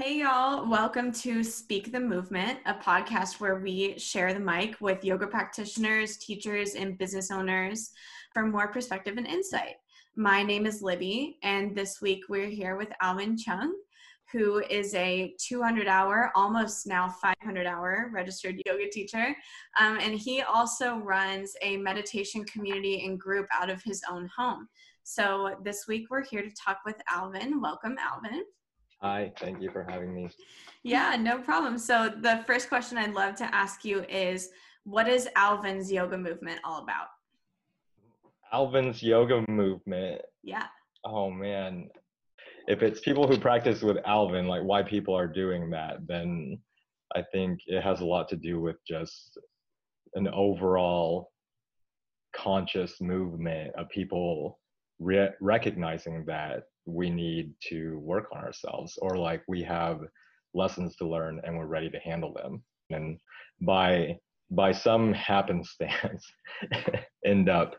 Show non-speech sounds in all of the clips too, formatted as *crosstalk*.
Hey, y'all. Welcome to Speak the Movement, a podcast where we share the mic with yoga practitioners, teachers, and business owners for more perspective and insight. My name is Libby, and this week we're here with Alvin Chung, who is a 200 hour, almost now 500 hour registered yoga teacher. Um, and he also runs a meditation community and group out of his own home. So this week we're here to talk with Alvin. Welcome, Alvin. Hi, thank you for having me. Yeah, no problem. So the first question I'd love to ask you is what is Alvin's yoga movement all about? Alvin's yoga movement. Yeah. Oh man. If it's people who practice with Alvin, like why people are doing that, then I think it has a lot to do with just an overall conscious movement of people re- recognizing that we need to work on ourselves or like we have lessons to learn and we're ready to handle them. And by by some happenstance *laughs* end up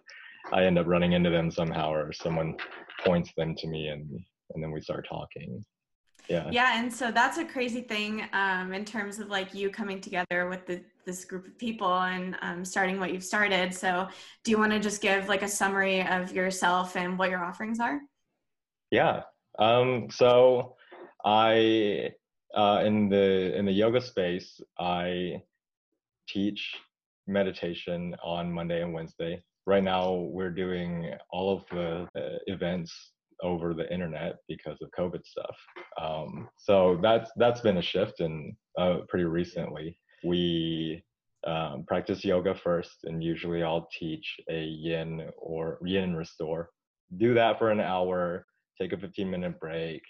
i end up running into them somehow or someone points them to me and and then we start talking. Yeah. Yeah and so that's a crazy thing um, in terms of like you coming together with the, this group of people and um, starting what you've started. So do you want to just give like a summary of yourself and what your offerings are yeah. Um, so I uh, in the in the yoga space, I teach meditation on Monday and Wednesday. Right now, we're doing all of the uh, events over the internet because of COVID stuff. Um, so that's that's been a shift, and uh, pretty recently we um, practice yoga first, and usually I'll teach a yin or yin restore. Do that for an hour, take a 15 minute break.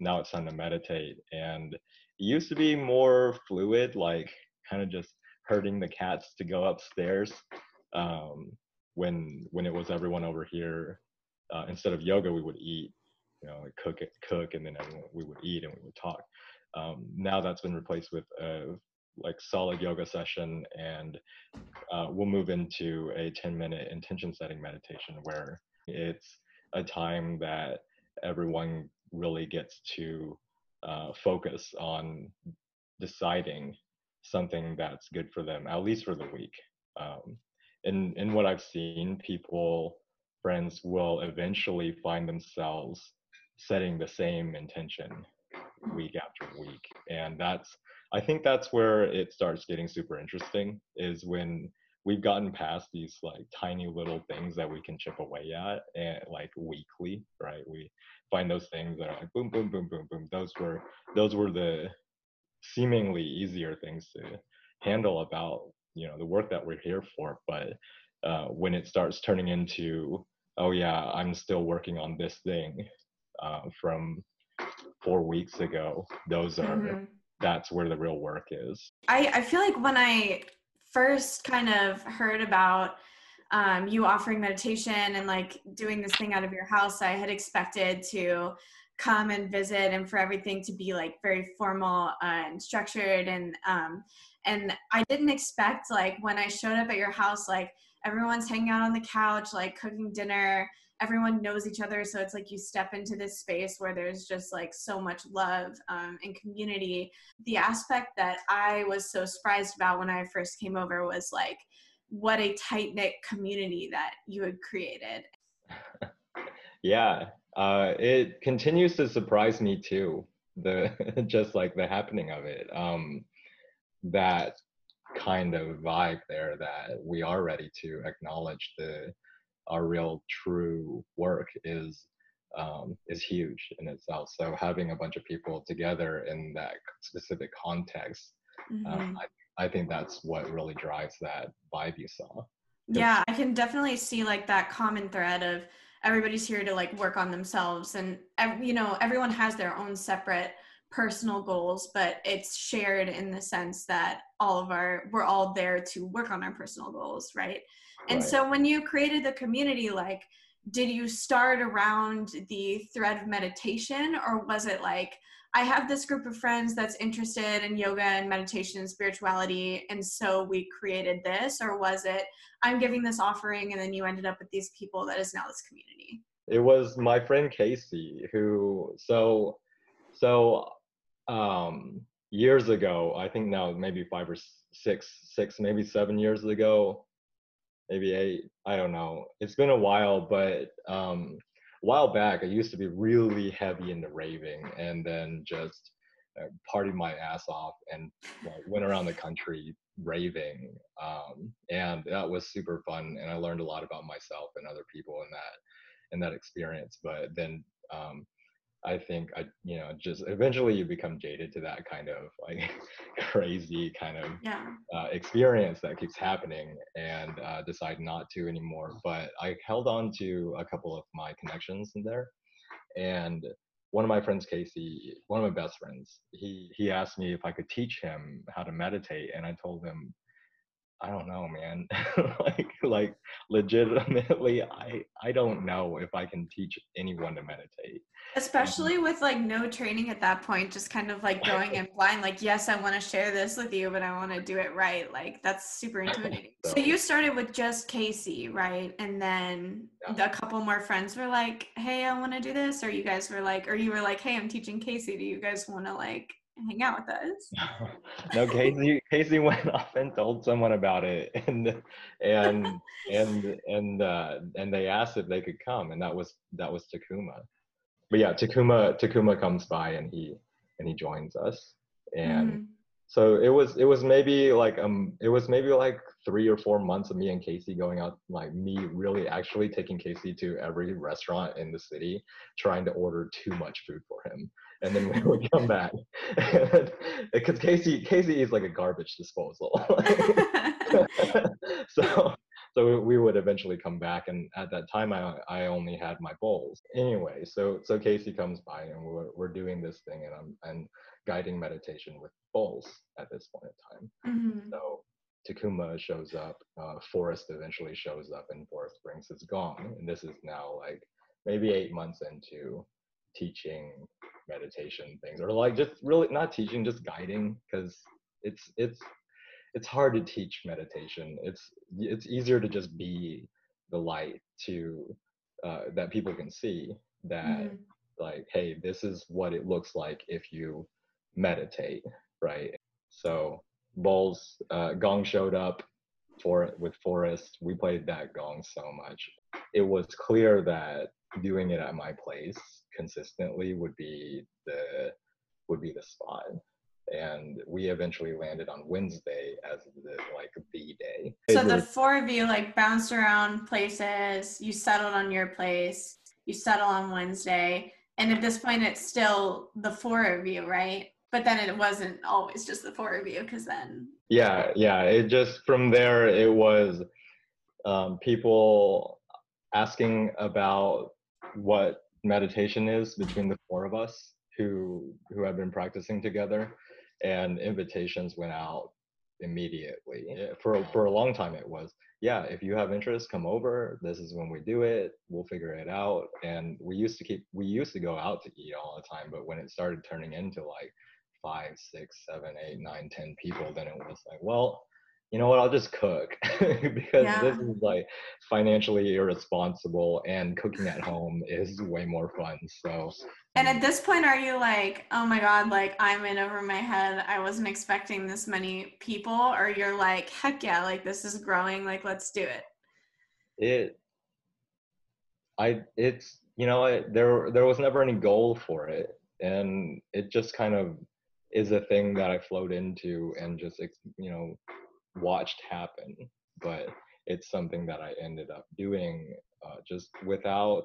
Now it's time to meditate. And it used to be more fluid, like kind of just herding the cats to go upstairs. Um, when when it was everyone over here, uh, instead of yoga, we would eat. You know, cook cook, and then everyone, we would eat and we would talk. Um, now that's been replaced with a like solid yoga session, and uh, we'll move into a 10 minute intention setting meditation where it's a time that everyone really gets to uh, focus on deciding something that's good for them, at least for the week. Um, in in what I've seen, people, friends will eventually find themselves setting the same intention week after week, and that's I think that's where it starts getting super interesting. Is when we've gotten past these like tiny little things that we can chip away at and like weekly right? We find those things that are like boom boom boom boom boom. Those were those were the seemingly easier things to handle about you know the work that we're here for. But uh, when it starts turning into oh yeah i'm still working on this thing uh, from four weeks ago those are mm-hmm. that's where the real work is. I, I feel like when i first kind of heard about um, you offering meditation and like doing this thing out of your house, I had expected to come and visit and for everything to be like very formal uh, and structured and um, and I didn't expect like when I showed up at your house like everyone's hanging out on the couch like cooking dinner everyone knows each other. So it's like you step into this space where there's just like so much love um, and community. The aspect that i was so surprised about when i first came over was like what a tight knit community that you had created. *laughs* Yeah uh, it continues to surprise me too the *laughs* just like the happening of it um, that kind of vibe there that we are ready to acknowledge the our real true work is um, is huge in itself. So having a bunch of people together in that specific context, um, mm-hmm. um, I, I think that's what really drives that vibe you saw. Yeah, I can definitely see like that common thread of everybody's here to like work on themselves, and you know everyone has their own separate personal goals, but it's shared in the sense that all of our we're all there to work on our personal goals, right? And right. so when you created the community, like, did you start around the thread of meditation or was it like, I have this group of friends that's interested in yoga and meditation and spirituality, and so we created this? Or was it, I'm giving this offering, and then you ended up with these people that is now this community? It was my friend Casey who, so, so um, years ago, I think now maybe five or six, six, maybe seven years ago, maybe eight, I don't know. It's been a while, but um, a while back, I used to be really heavy into raving and then just uh, partied my ass off and like, went around the country raving. Um, and that was super fun. And I learned a lot about myself and other people in that, in that experience. But then um, I think I, you know, just eventually you become jaded to that kind of like *laughs* crazy kind of yeah. uh, experience that keeps happening and uh, decide not to anymore. But I held on to a couple of my connections in there. And one of my friends, Casey, one of my best friends, he, he asked me if I could teach him how to meditate. And I told him, I don't know, man. *laughs* like, like legitimately, I, I don't know if I can teach anyone to meditate. Um, Especially with like no training at that point, just kind of like going in blind. Like, yes, I want to share this with you, but I want to do it right. Like, that's super *laughs* intimidating. so, you started with just Casey, right? And then yeah. a couple more friends were like, "Hey, I want to do this," or you guys were like, or you were like, "Hey, I'm teaching Casey. Do you guys want to like hang out with us. *laughs* no, Casey *laughs* Casey went off and told someone about it *laughs* and and and and uh and they asked if they could come and that was that was Takuma. But yeah, Takuma Takuma comes by and he and he joins us. And mm-hmm. so it was it was maybe like um it was maybe like three or four months of me and Casey going out like me really actually taking Casey to every restaurant in the city trying to order too much food for him and then *laughs* we would come back *laughs* because Casey Casey is like a garbage disposal. *laughs* so so we would eventually come back, and at that time I I only had my bowls anyway. So so Casey comes by, and we're we're doing this thing, and I'm and guiding meditation with bowls at this point in time. Mm-hmm. So Takuma shows up, uh, Forrest eventually shows up, and Forrest brings his gong, and this is now like maybe eight months into teaching meditation things or like just really not teaching just guiding because it's it's it's hard to teach meditation. It's it's easier to just be the light to uh, that people can see that mm-hmm. like hey this is what it looks like if you meditate right? So bowls uh, gong showed up for with forrest. We played that gong so much. It was clear that doing it at my place consistently would be the would be the spot and we eventually landed on Wednesday as the like the day. So the four of you like bounced around places. You settled on your place. You settle on Wednesday, and at this point, it's still the four of you, right? But then it wasn't always just the four of you, because then. Yeah, yeah. It just from there it was um, people asking about what meditation is between the four of us who who have been practicing together and invitations went out immediately. Eh, for for a long time it was yeah if you have interest come over. This is when we do it. We'll figure it out. And we used to keep we used to go out to eat all the time but when it started turning into like five six seven eight nine ten people then it was like well you know what, I'll just cook *laughs* because yeah. this is like financially irresponsible and cooking at home is way more fun. So and at this point, are you like, oh my God, like I'm in over my head. I wasn't expecting this many people. Or you're like, heck yeah, like this is growing. Like, let's do it. It, I, it's, you know, it, there, there was never any goal for it. And it just kind of is a thing that I flowed into and just, you know, watched happen, but it's something that I ended up doing uh, just without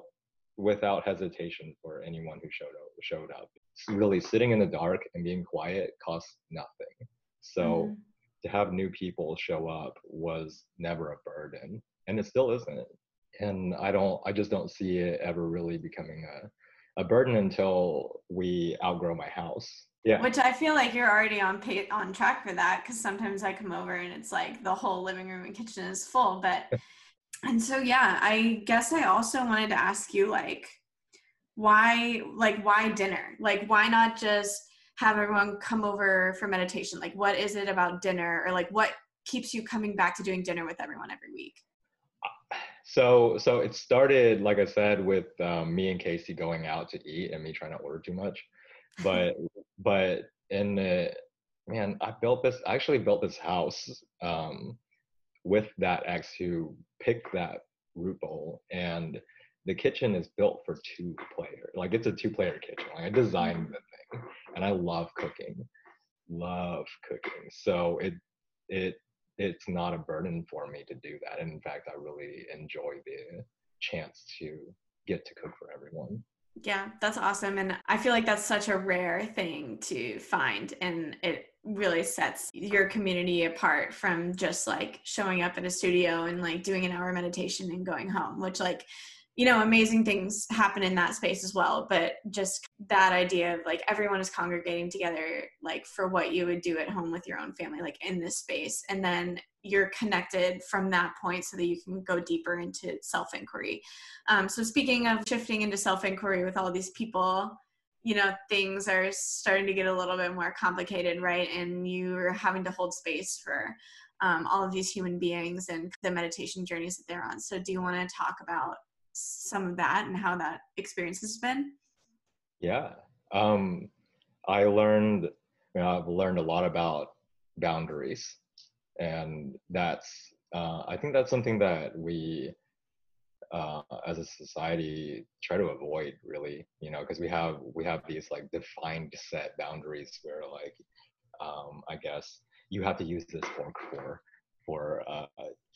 without hesitation for anyone who showed up. Showed up. Really, sitting in the dark and being quiet costs nothing. So mm. to have new people show up was never a burden, and it still isn't. And I don't. I just don't see it ever really becoming a a burden until we outgrow my house yeah. Which I feel like you're already on pay, on track for that because sometimes I come over and it's like the whole living room and kitchen is full. But and so yeah, I guess I also wanted to ask you like why like why dinner? Like why not just have everyone come over for meditation? Like what is it about dinner or like what keeps you coming back to doing dinner with everyone every week? *sighs* So so it started like I said with um, me and Casey going out to eat and me trying to order too much but but and uh, man, I built this. I actually built this house um, with that ex who picked that root bowl, and the kitchen is built for two player. Like it's a two player kitchen. Like I designed the thing, and I love cooking. Love cooking. So it it it's not a burden for me to do that. And in fact, I really enjoy the chance to get to cook for everyone. Yeah, that's awesome. And I feel like that's such a rare thing to find. And it really sets your community apart from just like showing up at a studio and like doing an hour meditation and going home, which, like, you know, amazing things happen in that space as well. But just that idea of like everyone is congregating together, like for what you would do at home with your own family, like in this space. And then you're connected from that point so that you can go deeper into self inquiry. Um, so, speaking of shifting into self inquiry with all these people, you know, things are starting to get a little bit more complicated, right? And you're having to hold space for um, all of these human beings and the meditation journeys that they're on. So, do you want to talk about some of that and how that experience has been? Yeah. Um, I learned, you know, I've learned a lot about boundaries and that's uh, I think that's something that we uh, as a society try to avoid really you know because we have we have these like defined set boundaries where like um, I guess you have to use this fork for for uh,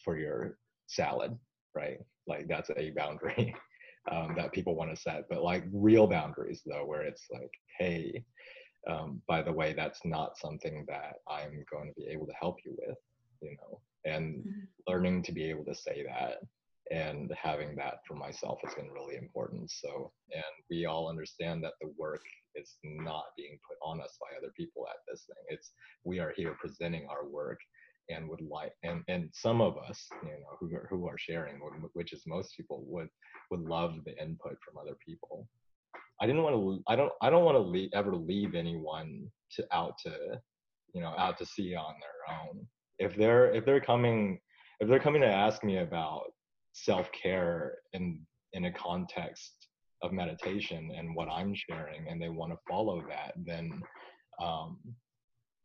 for your salad right like that's a boundary *laughs* um, that people want to set but like real boundaries though where it's like hey um, by the way that's not something that i'm going to be able to help you with you know, and mm-hmm. learning to be able to say that and having that for myself has been really important. So, and we all understand that the work is not being put on us by other people at this thing. It's we are here presenting our work and would like and and some of us you know who are who are sharing which is most people would would love the input from other people. I didn't want to i don't i don't want to leave, ever leave anyone to out to you know out to sea on their own. If they're if they're coming if they're coming to ask me about self-care in in a context of meditation and what i'm sharing and they want to follow that then um,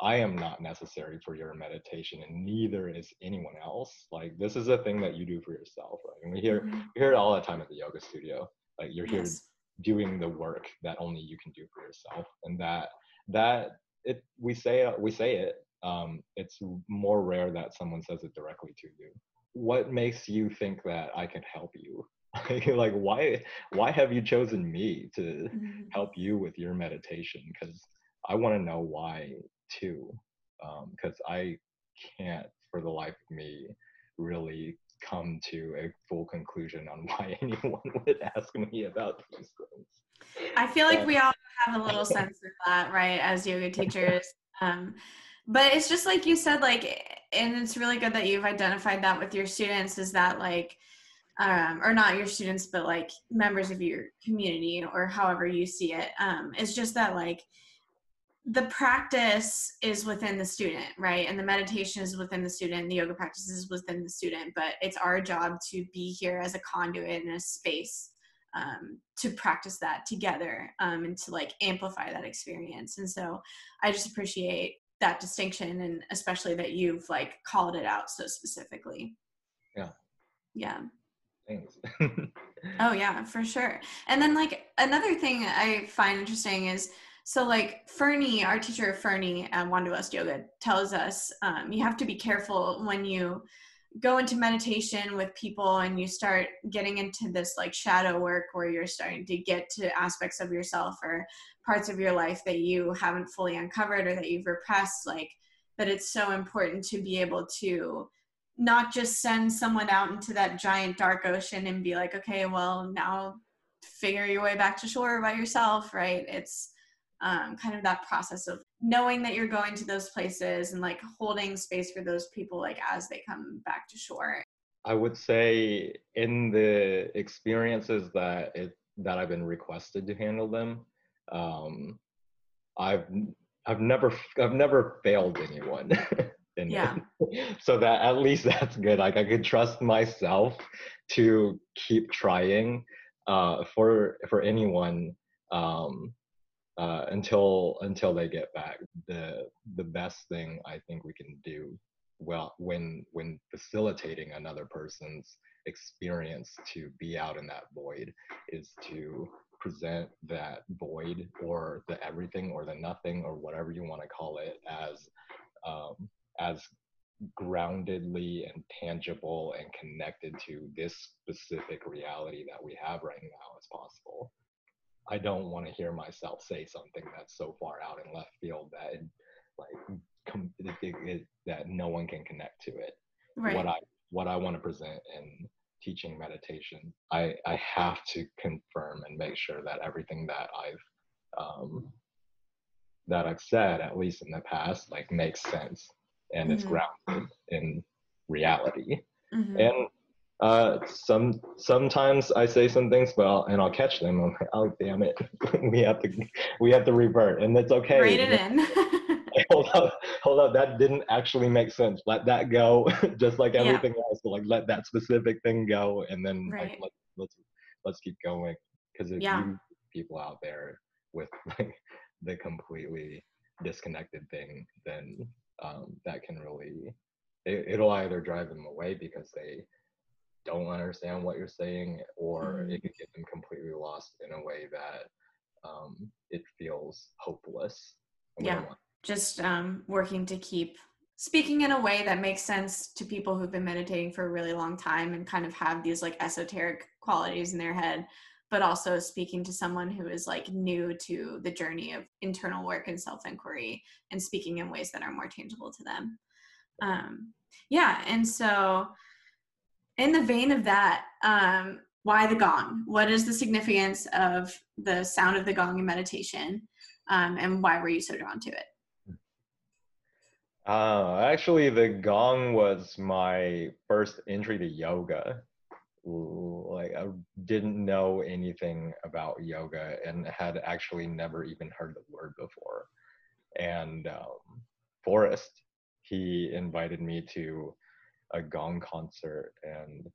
i am not necessary for your meditation and neither is anyone else like this is a thing that you do for yourself right and we hear mm-hmm. we hear it all the time at the yoga studio like you're here yes. doing the work that only you can do for yourself and that that it we say we say it um, it's more rare that someone says it directly to you. What makes you think that I can help you? *laughs* like why why have you chosen me to mm-hmm. help you with your meditation? Because I want to know why too. Because um, I can't, for the life of me, really come to a full conclusion on *laughs* why anyone *laughs* would ask me about these things. I feel like um, we all have a little *laughs* sense of that, right, as yoga teachers. Um, but it's just like you said like and it's really good that you've identified that with your students is that like um, or not your students but like members of your community or however you see it um, it's just that like the practice is within the student right? And the meditation is within the student the yoga practice is within the student but it's our job to be here as a conduit and a space um, to practice that together um, and to like amplify that experience. And so i just appreciate that distinction and especially that you've like called it out so specifically. Yeah. Yeah. Thanks. *laughs* Oh yeah for sure. And then like another thing i find interesting is so like fernie our teacher fernie at wanderlust yoga tells us um, you have to be careful when you go into meditation with people and you start getting into this like shadow work where you're starting to get to aspects of yourself or parts of your life that you haven't fully uncovered or that you've repressed like that it's so important to be able to not just send someone out into that giant dark ocean and be like okay well now figure your way back to shore by yourself right? It's um, kind of that process of knowing that you're going to those places and like holding space for those people like as they come back to shore. I would say in the experiences that it that i've been requested to handle them um, i've i've never i've never failed anyone *laughs* in yeah. so that at least that's good. Like i could trust myself to keep trying uh, for for anyone um, uh, until until they get back. The the best thing I think we can do well when when facilitating another person's experience to be out in that void is to present that void or the everything or the nothing or whatever you want to call it as um, as groundedly and tangible and connected to this specific reality that we have right now as possible. I don't want to hear myself say something that's so far out in left field that it, like com- it, it, that no one can connect to it. Right. What I what I want to present in teaching meditation, I I have to confirm and make sure that everything that I've um, that I've said, at least in the past, like makes sense and mm-hmm. it's grounded in reality. Mm-hmm. And uh, some sometimes I say some things, but I'll, and I'll catch them. I'm like, oh damn it, *laughs* we have to we have to revert, and it's okay. Write it *laughs* in. *laughs* hold up, hold up. That didn't actually make sense. Let that go, just like everything yeah. else. But like let that specific thing go, and then right. like let, let's let's keep going. Because if yeah. you people out there with like the completely disconnected thing, then um, that can really it, it'll either drive them away because they don't understand what you're saying, or mm-hmm. it could get them completely lost in a way that um, it feels hopeless. Yeah, just um, working to keep speaking in a way that makes sense to people who've been meditating for a really long time and kind of have these like esoteric qualities in their head but also speaking to someone who is like new to the journey of internal work and self inquiry and speaking in ways that are more tangible to them um, yeah and so in the vein of that, um, why the gong? What is the significance of the sound of the gong in meditation? Um, and why were you so drawn to it? Uh, actually, the gong was my first entry to yoga. Like, I didn't know anything about yoga and had actually never even heard the word before. And um, Forrest, he invited me to a gong concert and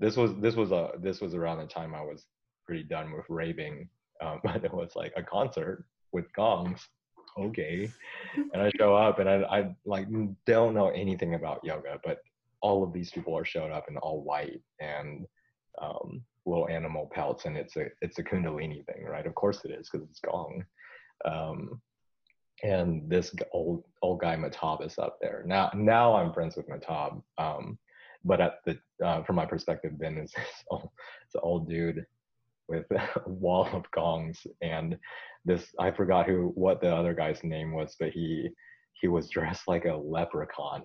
this was this was a this was around the time I was pretty done with raving um, *laughs* but it was like a concert with gongs. Okay. And I show up and I, I like don't know anything about yoga but all of these people are showed up in all white and um, little animal pelts and it's a it's a kundalini thing right? Of course it is because it's gong. Um, and this old old guy Mehtab is up there. Now now I'm friends with Mehtab, um, but at the uh, from my perspective, Ben is *laughs* old, it's an old dude with a wall of gongs, and this I forgot who what the other guy's name was, but he he was dressed like a leprechaun.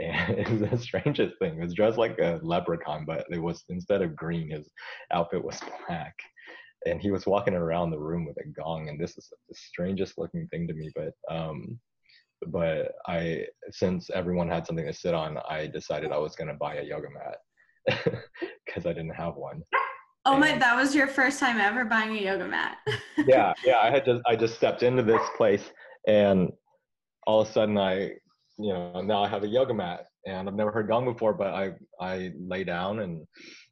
And *laughs* it was the strangest thing. He was dressed like a leprechaun, but it was instead of green, his outfit was black and he was walking around the room with a gong and this is the strangest looking thing to me but um but i since everyone had something to sit on i decided i was going to buy a yoga mat *laughs* because i didn't have one. Oh and, my that was your first time ever buying a yoga mat. *laughs* Yeah yeah i had just i just stepped into this place and all of a sudden i you know now i have a yoga mat and i've never heard gong before but i i lay down and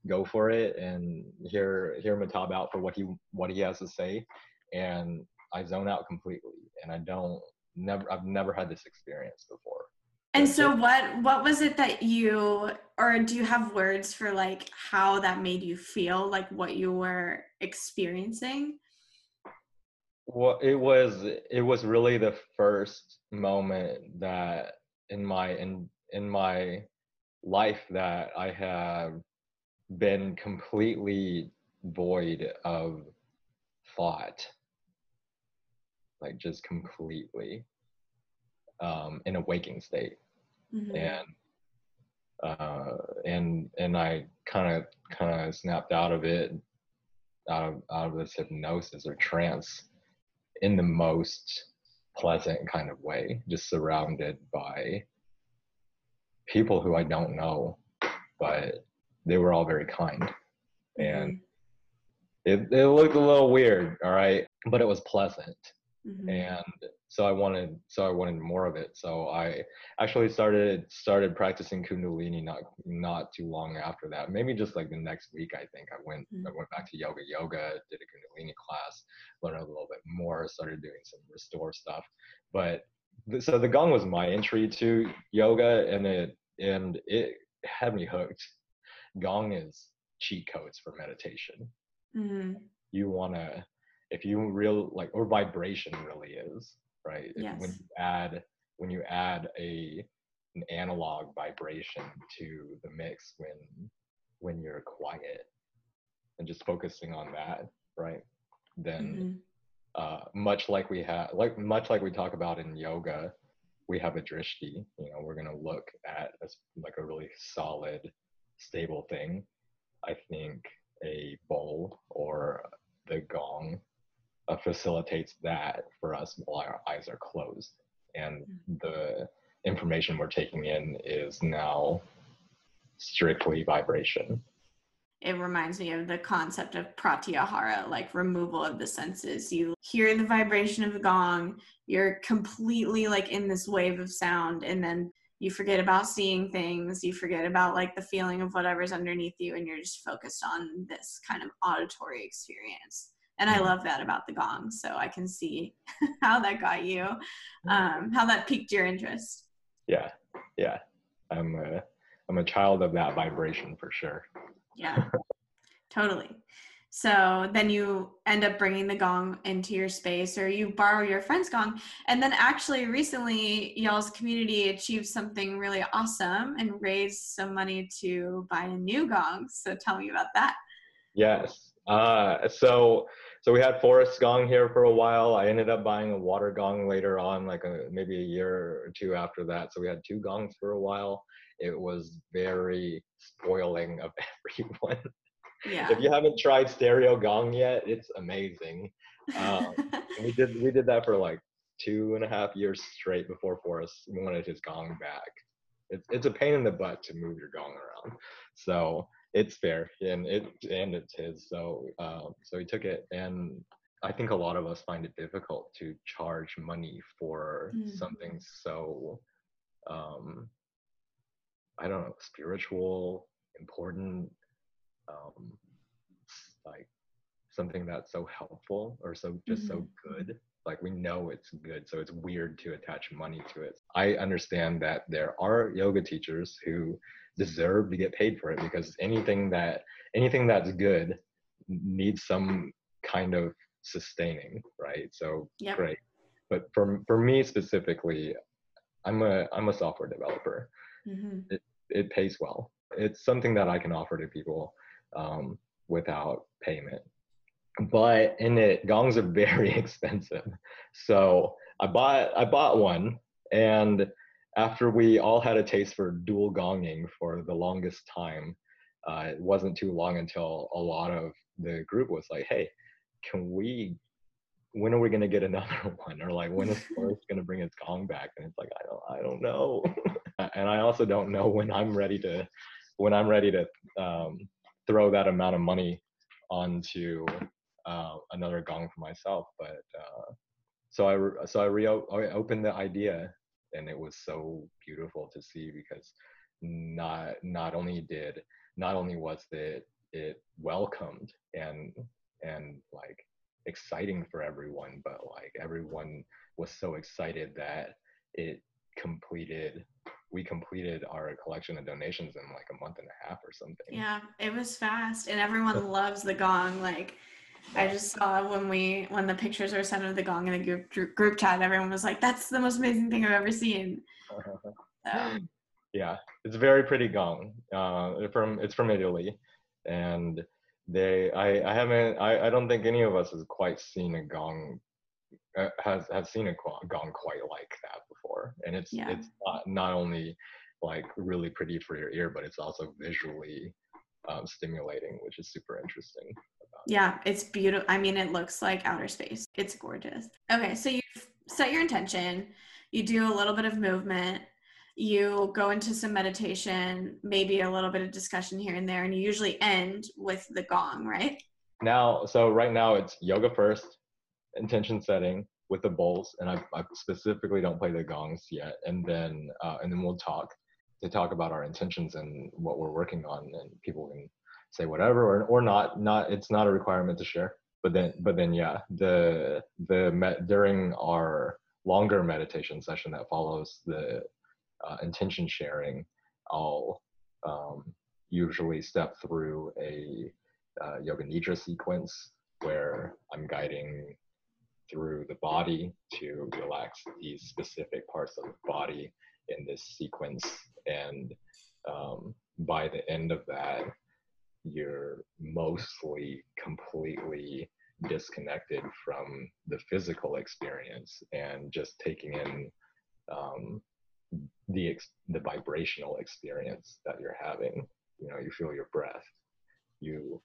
go for it and hear hear Mehtab out for what he what he has to say, and I zone out completely, and I don't never I've never had this experience before. And so what what was it that you or do you have words for like how that made you feel like what you were experiencing? Well, it was it was really the first moment that in my in in my life that I have been completely void of thought like just completely um, in a waking state mm-hmm. and uh, and and I kind of kind of snapped out of it out of out of this hypnosis or trance in the most pleasant kind of way just surrounded by people who I don't know but they were all very kind and mm-hmm. it, it looked a little weird all right but it was pleasant mm-hmm. and so i wanted so i wanted more of it so i actually started started practicing kundalini not not too long after that maybe just like the next week i think i went mm-hmm. i went back to yoga yoga did a kundalini class learned a little bit more, started doing some restore stuff. But so the gong was my entry to yoga, and it and it had me hooked. Gong is cheat codes for meditation. Mm-hmm. You wanna, if you real like, or vibration really is right. Yes. When you add when you add a an analog vibration to the mix when when you're quiet and just focusing on that, right? Then mm-hmm. uh, much like we have like much like we talk about in yoga, we have a drishti. You know, we're gonna look at as like a really solid, stable thing. I think a bowl or the gong uh, facilitates that for us while our eyes are closed, and mm-hmm. the information we're taking in is now strictly vibration. It reminds me of the concept of pratyahara, like removal of the senses. You hear the vibration of the gong, you're completely like in this wave of sound, and then you forget about seeing things, you forget about like the feeling of whatever's underneath you, and you're just focused on this kind of auditory experience. And I mm-hmm. love that about the gong. So I can see *laughs* how that got you, um, how that piqued your interest. Yeah yeah. I'm a i'm a child of that vibration for sure. Yeah. Totally so then you end up bringing the gong into your space or you borrow your friend's gong. And then actually recently y'all's community achieved something really awesome and raised some money to buy a new gong. So tell me about that. Yes. Uh, so so we had Forrest Gong here for a while. I ended up buying a water gong later on, like a, maybe a year or two after that. So we had two gongs for a while. It was very spoiling of *laughs* everyone. Yeah. if you haven't tried stereo gong yet, it's amazing. Um, *laughs* we did we did that for like two and a half years straight before Forrest wanted his gong back. It's it's a pain in the butt to move your gong around. So it's fair and it and it's his so um, so he took it and i think a lot of us find it difficult to charge money for mm. something so um i don't know spiritual important um like something that's so helpful or so just mm-hmm. so good. Like we know it's good so it's weird to attach money to it. I understand that there are yoga teachers who deserve to get paid for it because anything that anything that's good needs some kind of sustaining right? So yep. great. But for for me specifically i'm a i'm a software developer. Mm-hmm. it, it pays well. It's something that i can offer to people um, without payment. But in it gongs are *laughs* very expensive. So i bought i bought one and after we all had a taste for dual gonging for the longest time uh, it wasn't too long until a lot of the group was like hey can we when are we going to get another *laughs* one? Or like when is *laughs* Forrest going to bring his gong back? And it's like i don't i don't know. And i also don't know when i'm ready to when i'm ready to um, throw that amount of money onto uh, another gong for myself. But uh, so I re- so I, re- I opened the idea, and it was so beautiful to see because not not only did not only was it it welcomed and and like exciting for everyone, but like everyone was so excited that it completed we completed our collection of donations in like a month and a half or something. Yeah, it was fast and everyone loves the gong like I just saw when we when the pictures were sent of the gong in the group group chat, everyone was like, "That's the most amazing thing I've ever seen." So. *laughs* Yeah, it's very pretty gong. Uh, from it's from Italy, and they I I haven't I, I don't think any of us has quite seen a gong uh, has has seen a gong quite like that before, and it's yeah. it's not not only like really pretty for your ear, but it's also visually um, stimulating, which is super interesting. Yeah, it's beautiful. I mean, it looks like outer space. It's gorgeous. Okay, so you set your intention, you do a little bit of movement, you go into some meditation, maybe a little bit of discussion here and there, and you usually end with the gong, right? Now, so right now it's yoga first, intention setting with the bowls, and I, I specifically don't play the gongs yet, and then uh, and then we'll talk to talk about our intentions and what we're working on, and people can say whatever or, or not not it's not a requirement to share but then but then yeah the the met during our longer meditation session that follows the uh, intention sharing i'll um, usually step through a uh, yoga nidra sequence where i'm guiding through the body to relax these specific parts of the body in this sequence. And um, by the end of that you're mostly completely disconnected from the physical experience and just taking in um, the ex- the vibrational experience that you're having. You know, you feel your breath, you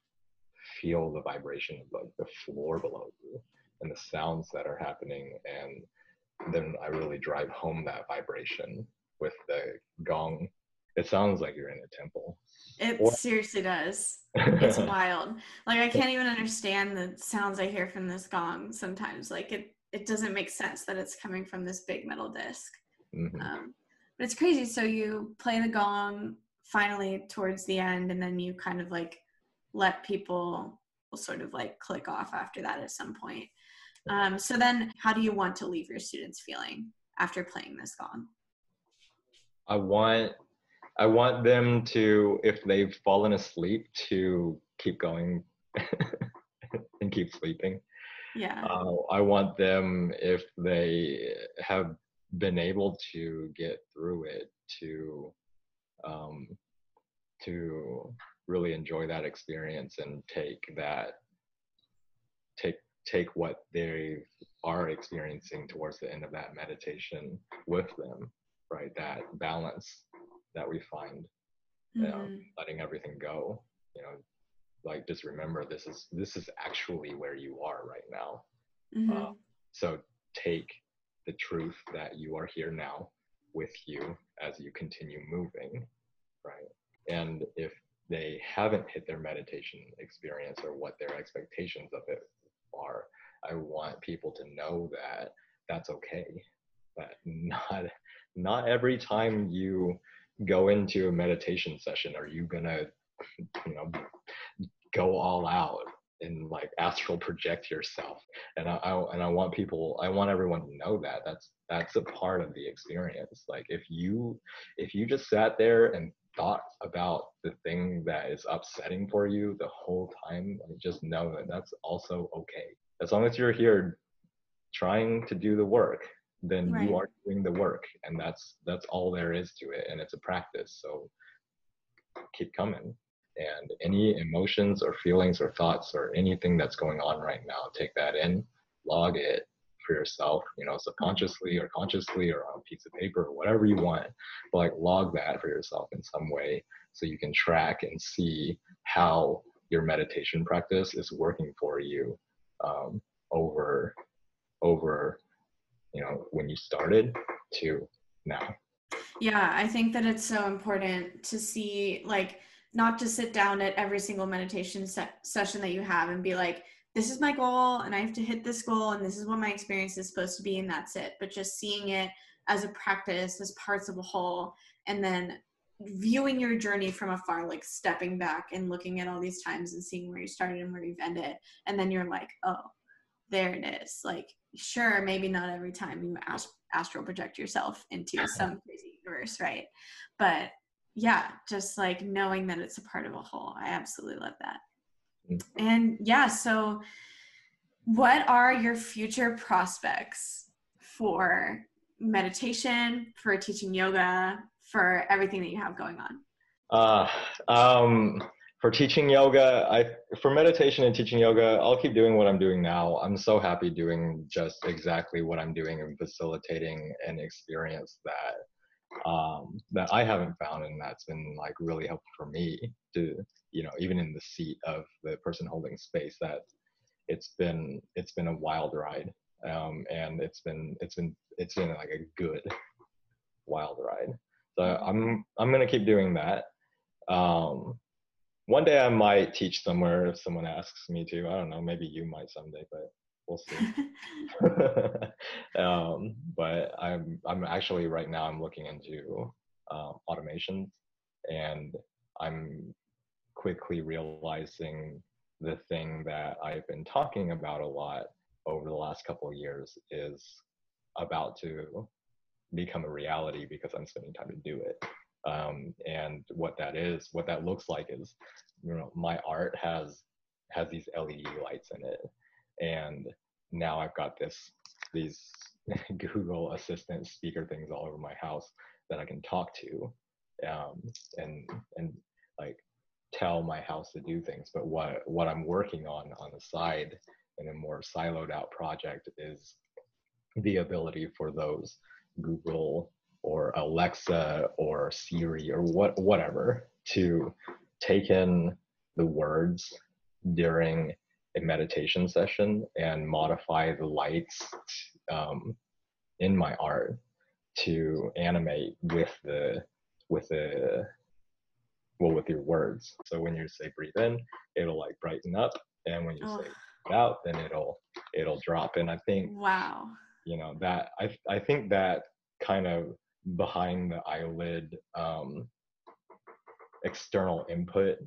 feel the vibration of like the floor below you and the sounds that are happening, and then I really drive home that vibration with the gong. It sounds like you're in a temple. It or- seriously does. It's *laughs* wild. Like I can't even understand the sounds I hear from this gong sometimes. Like it it doesn't make sense that it's coming from this big metal disc. Mm-hmm. Um, but it's crazy. So you play the gong finally towards the end, and then you kind of like let people sort of like click off after that at some point. Um, so then, how do you want to leave your students feeling after playing this gong? I want I want them to, if they've fallen asleep, to keep going *laughs* and keep sleeping. Yeah. Uh, I want them, if they have been able to get through it, to um, to really enjoy that experience and take that take take what they are experiencing towards the end of that meditation with them right that balance that we find mm-hmm. you know, letting everything go you know like just remember this is this is actually where you are right now mm-hmm. uh, so take the truth that you are here now with you as you continue moving right and if they haven't hit their meditation experience or what their expectations of it i want people to know that that's okay. That *laughs* not not every time you go into a meditation session are you gonna you know go all out and like astral project yourself. And I, I, and I want people I want everyone to know that. That's that's a part of the experience. Like if you if you just sat there and thought about the thing that is upsetting for you the whole time like just know that that's also okay as long as you're here trying to do the work then right. you are doing the work and that's that's all there is to it and it's a practice so keep coming and any emotions or feelings or thoughts or anything that's going on right now take that in log it for yourself you know subconsciously or consciously or on a piece of paper or whatever you want but like log that for yourself in some way so you can track and see how your meditation practice is working for you um, over over you know when you started to now. Yeah i think that it's so important to see like not to sit down at every single meditation se- session that you have and be like this is my goal and i have to hit this goal and this is what my experience is supposed to be and that's it. But just seeing it as a practice as parts of a whole and then viewing your journey from afar like stepping back and looking at all these times and seeing where you started and where you've ended and then you're like oh there it is. Like sure maybe not every time you ast- astral project yourself into *laughs* some crazy universe right? But yeah just like knowing that it's a part of a whole i absolutely love that. And yeah so what are your future prospects for meditation for teaching yoga for everything that you have going on uh um for teaching yoga, I for meditation and teaching yoga, I'll keep doing what I'm doing now. I'm so happy doing just exactly what I'm doing and facilitating an experience that um, that I haven't found, and that's been like really helpful for me to you know even in the seat of the person holding space that it's been it's been a wild ride um, and it's been it's been it's been like a good wild ride so i'm i'm gonna keep doing that um, one day I might teach somewhere if someone asks me to. I don't know. Maybe you might someday, but we'll see. *laughs* *laughs* um, but I'm I'm actually right now I'm looking into uh, automations, and I'm quickly realizing the thing that I've been talking about a lot over the last couple of years is about to become a reality because I'm spending time to do it. Um, and what that is, what that looks like is, you know, my art has has these LED lights in it, and now I've got this these *laughs* Google Assistant speaker things all over my house that I can talk to, um, and and like tell my house to do things. But what what I'm working on on the side in a more siloed out project is the ability for those Google or Alexa or Siri or what whatever to take in the words during a meditation session and modify the lights um, in my art to animate with the with the well with your words. So when you say breathe in it'll like brighten up and when you oh. say out then it'll it'll drop. And i think wow. you know that i i think that kind of behind the eyelid um external input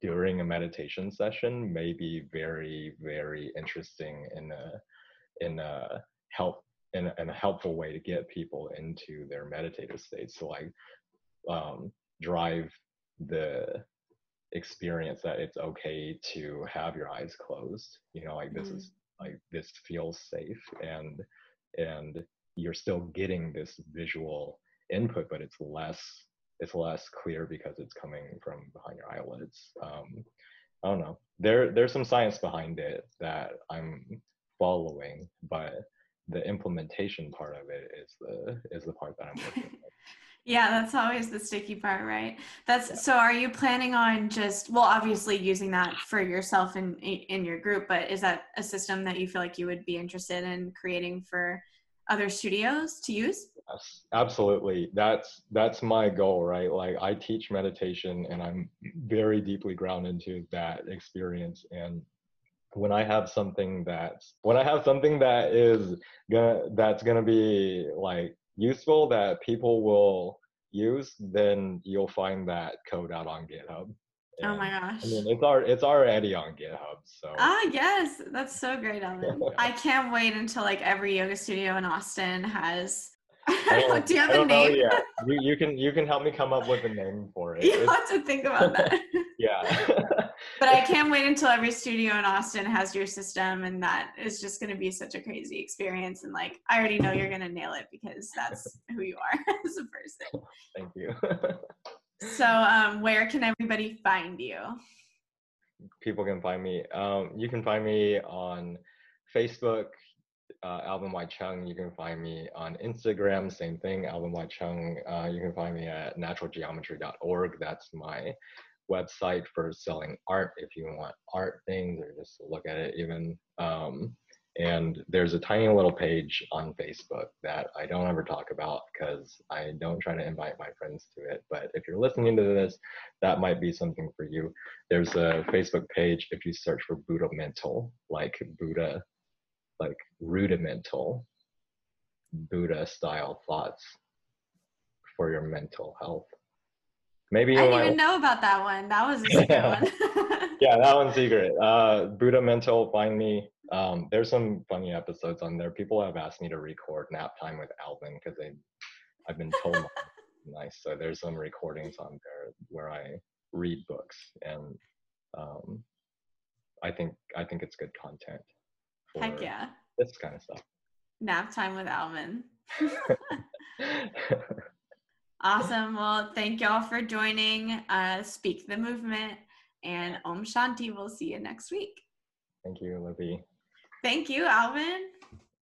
during a meditation session may be very very interesting in a in a help in a, in a helpful way to get people into their meditative states to like um, drive the experience that it's okay to have your eyes closed you know like this mm. is like this feels safe and and you're still getting this visual input but it's less it's less clear because it's coming from behind your eyelids. Um, I don't know. There, there's some science behind it that I'm following, but the implementation part of it is the is the part that I'm working with. *laughs* yeah, that's always the sticky part, right? That's yeah. so. Are you planning on just well, obviously using that for yourself in in your group, but is that a system that you feel like you would be interested in creating for other studios to use? Absolutely. That's that's my goal, right? Like I teach meditation and I'm very deeply grounded into that experience and when I have something that's when I have something that is gonna that's gonna be like useful that people will use, then you'll find that code out on GitHub. And, oh my gosh. I mean, it's our it's already on GitHub. So ah yes, that's so great, Ellen. *laughs* I can't wait until like every yoga studio in Austin has. *laughs* Do you have a name? Yeah, *laughs* you, you can you can help me come up with a name for it. You have to think about *laughs* that. yeah. but I can't wait until every studio in Austin has your system, and that is just going to be such a crazy experience. And like, I already know you're going to nail it because that's who you are as a person. Thank you. So, um, where can everybody find you? People can find me. Um, you can find me on Facebook, uh, Alvin Y Chung. You can find me on Instagram, same thing, Alvin Y Chung. Uh, you can find me at naturalgeometry.org. That's my website for selling art if you want art things or just look at it even. Um, and there's a tiny little page on Facebook that I don't ever talk about because I don't try to invite my friends to it. But if you're listening to this, that might be something for you. There's a Facebook page if you search for Buddha mental, like Buddha, like rudimental Buddha style thoughts for your mental health. Maybe I didn't even know about that one. That was a secret one. *laughs* *laughs* yeah, that one's secret. Uh, Buddha mental, find me um, there's some funny episodes on there. People have asked me to record nap time with Alvin because they, I've been told *laughs* nice. So there's some recordings on there where I read books, and um, I think I think it's good content. Heck yeah! This kind of stuff. Nap time with Alvin. *laughs* awesome. Well, thank y'all for joining. Uh, Speak the movement and Om Shanti. We'll see you next week. Thank you, Libby. Thank you, Alvin.